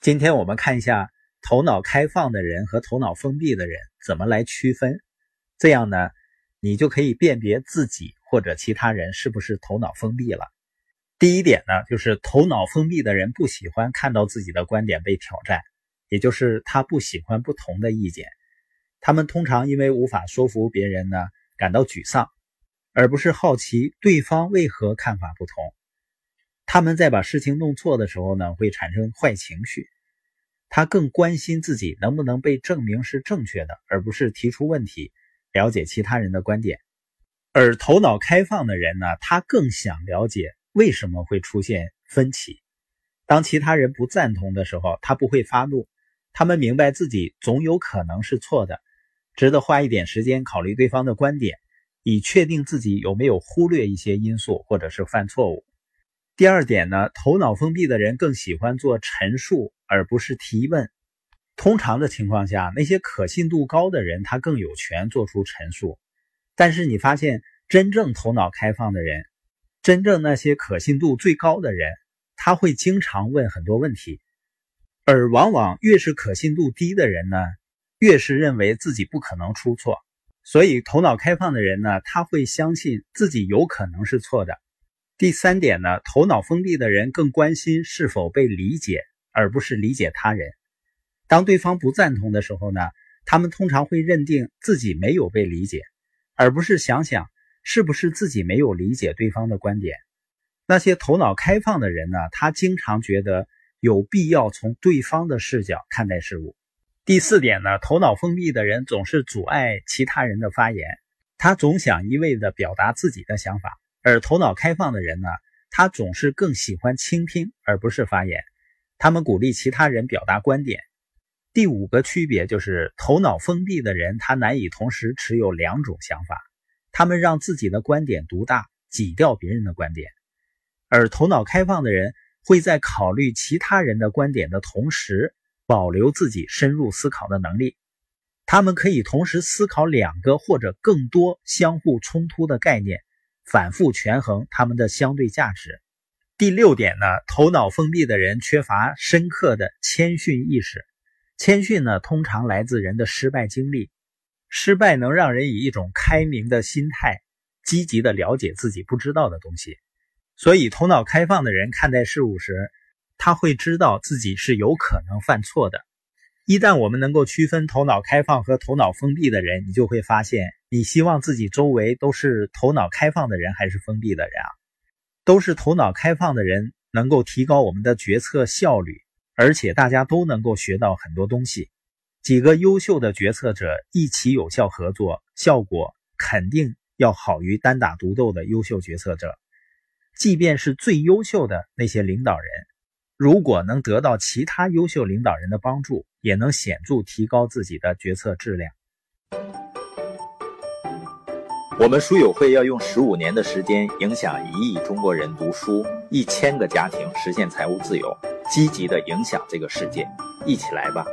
今天我们看一下头脑开放的人和头脑封闭的人怎么来区分，这样呢，你就可以辨别自己或者其他人是不是头脑封闭了。第一点呢，就是头脑封闭的人不喜欢看到自己的观点被挑战，也就是他不喜欢不同的意见。他们通常因为无法说服别人呢，感到沮丧，而不是好奇对方为何看法不同。他们在把事情弄错的时候呢，会产生坏情绪。他更关心自己能不能被证明是正确的，而不是提出问题，了解其他人的观点。而头脑开放的人呢，他更想了解为什么会出现分歧。当其他人不赞同的时候，他不会发怒。他们明白自己总有可能是错的，值得花一点时间考虑对方的观点，以确定自己有没有忽略一些因素，或者是犯错误。第二点呢，头脑封闭的人更喜欢做陈述而不是提问。通常的情况下，那些可信度高的人他更有权做出陈述。但是你发现，真正头脑开放的人，真正那些可信度最高的人，他会经常问很多问题。而往往越是可信度低的人呢，越是认为自己不可能出错。所以，头脑开放的人呢，他会相信自己有可能是错的。第三点呢，头脑封闭的人更关心是否被理解，而不是理解他人。当对方不赞同的时候呢，他们通常会认定自己没有被理解，而不是想想是不是自己没有理解对方的观点。那些头脑开放的人呢，他经常觉得有必要从对方的视角看待事物。第四点呢，头脑封闭的人总是阻碍其他人的发言，他总想一味地表达自己的想法。而头脑开放的人呢，他总是更喜欢倾听而不是发言。他们鼓励其他人表达观点。第五个区别就是，头脑封闭的人他难以同时持有两种想法，他们让自己的观点独大，挤掉别人的观点。而头脑开放的人会在考虑其他人的观点的同时，保留自己深入思考的能力。他们可以同时思考两个或者更多相互冲突的概念。反复权衡他们的相对价值。第六点呢，头脑封闭的人缺乏深刻的谦逊意识。谦逊呢，通常来自人的失败经历。失败能让人以一种开明的心态，积极的了解自己不知道的东西。所以，头脑开放的人看待事物时，他会知道自己是有可能犯错的。一旦我们能够区分头脑开放和头脑封闭的人，你就会发现，你希望自己周围都是头脑开放的人还是封闭的人啊？都是头脑开放的人能够提高我们的决策效率，而且大家都能够学到很多东西。几个优秀的决策者一起有效合作，效果肯定要好于单打独斗的优秀决策者。即便是最优秀的那些领导人。如果能得到其他优秀领导人的帮助，也能显著提高自己的决策质量。我们书友会要用十五年的时间，影响一亿中国人读书，一千个家庭实现财务自由，积极的影响这个世界，一起来吧！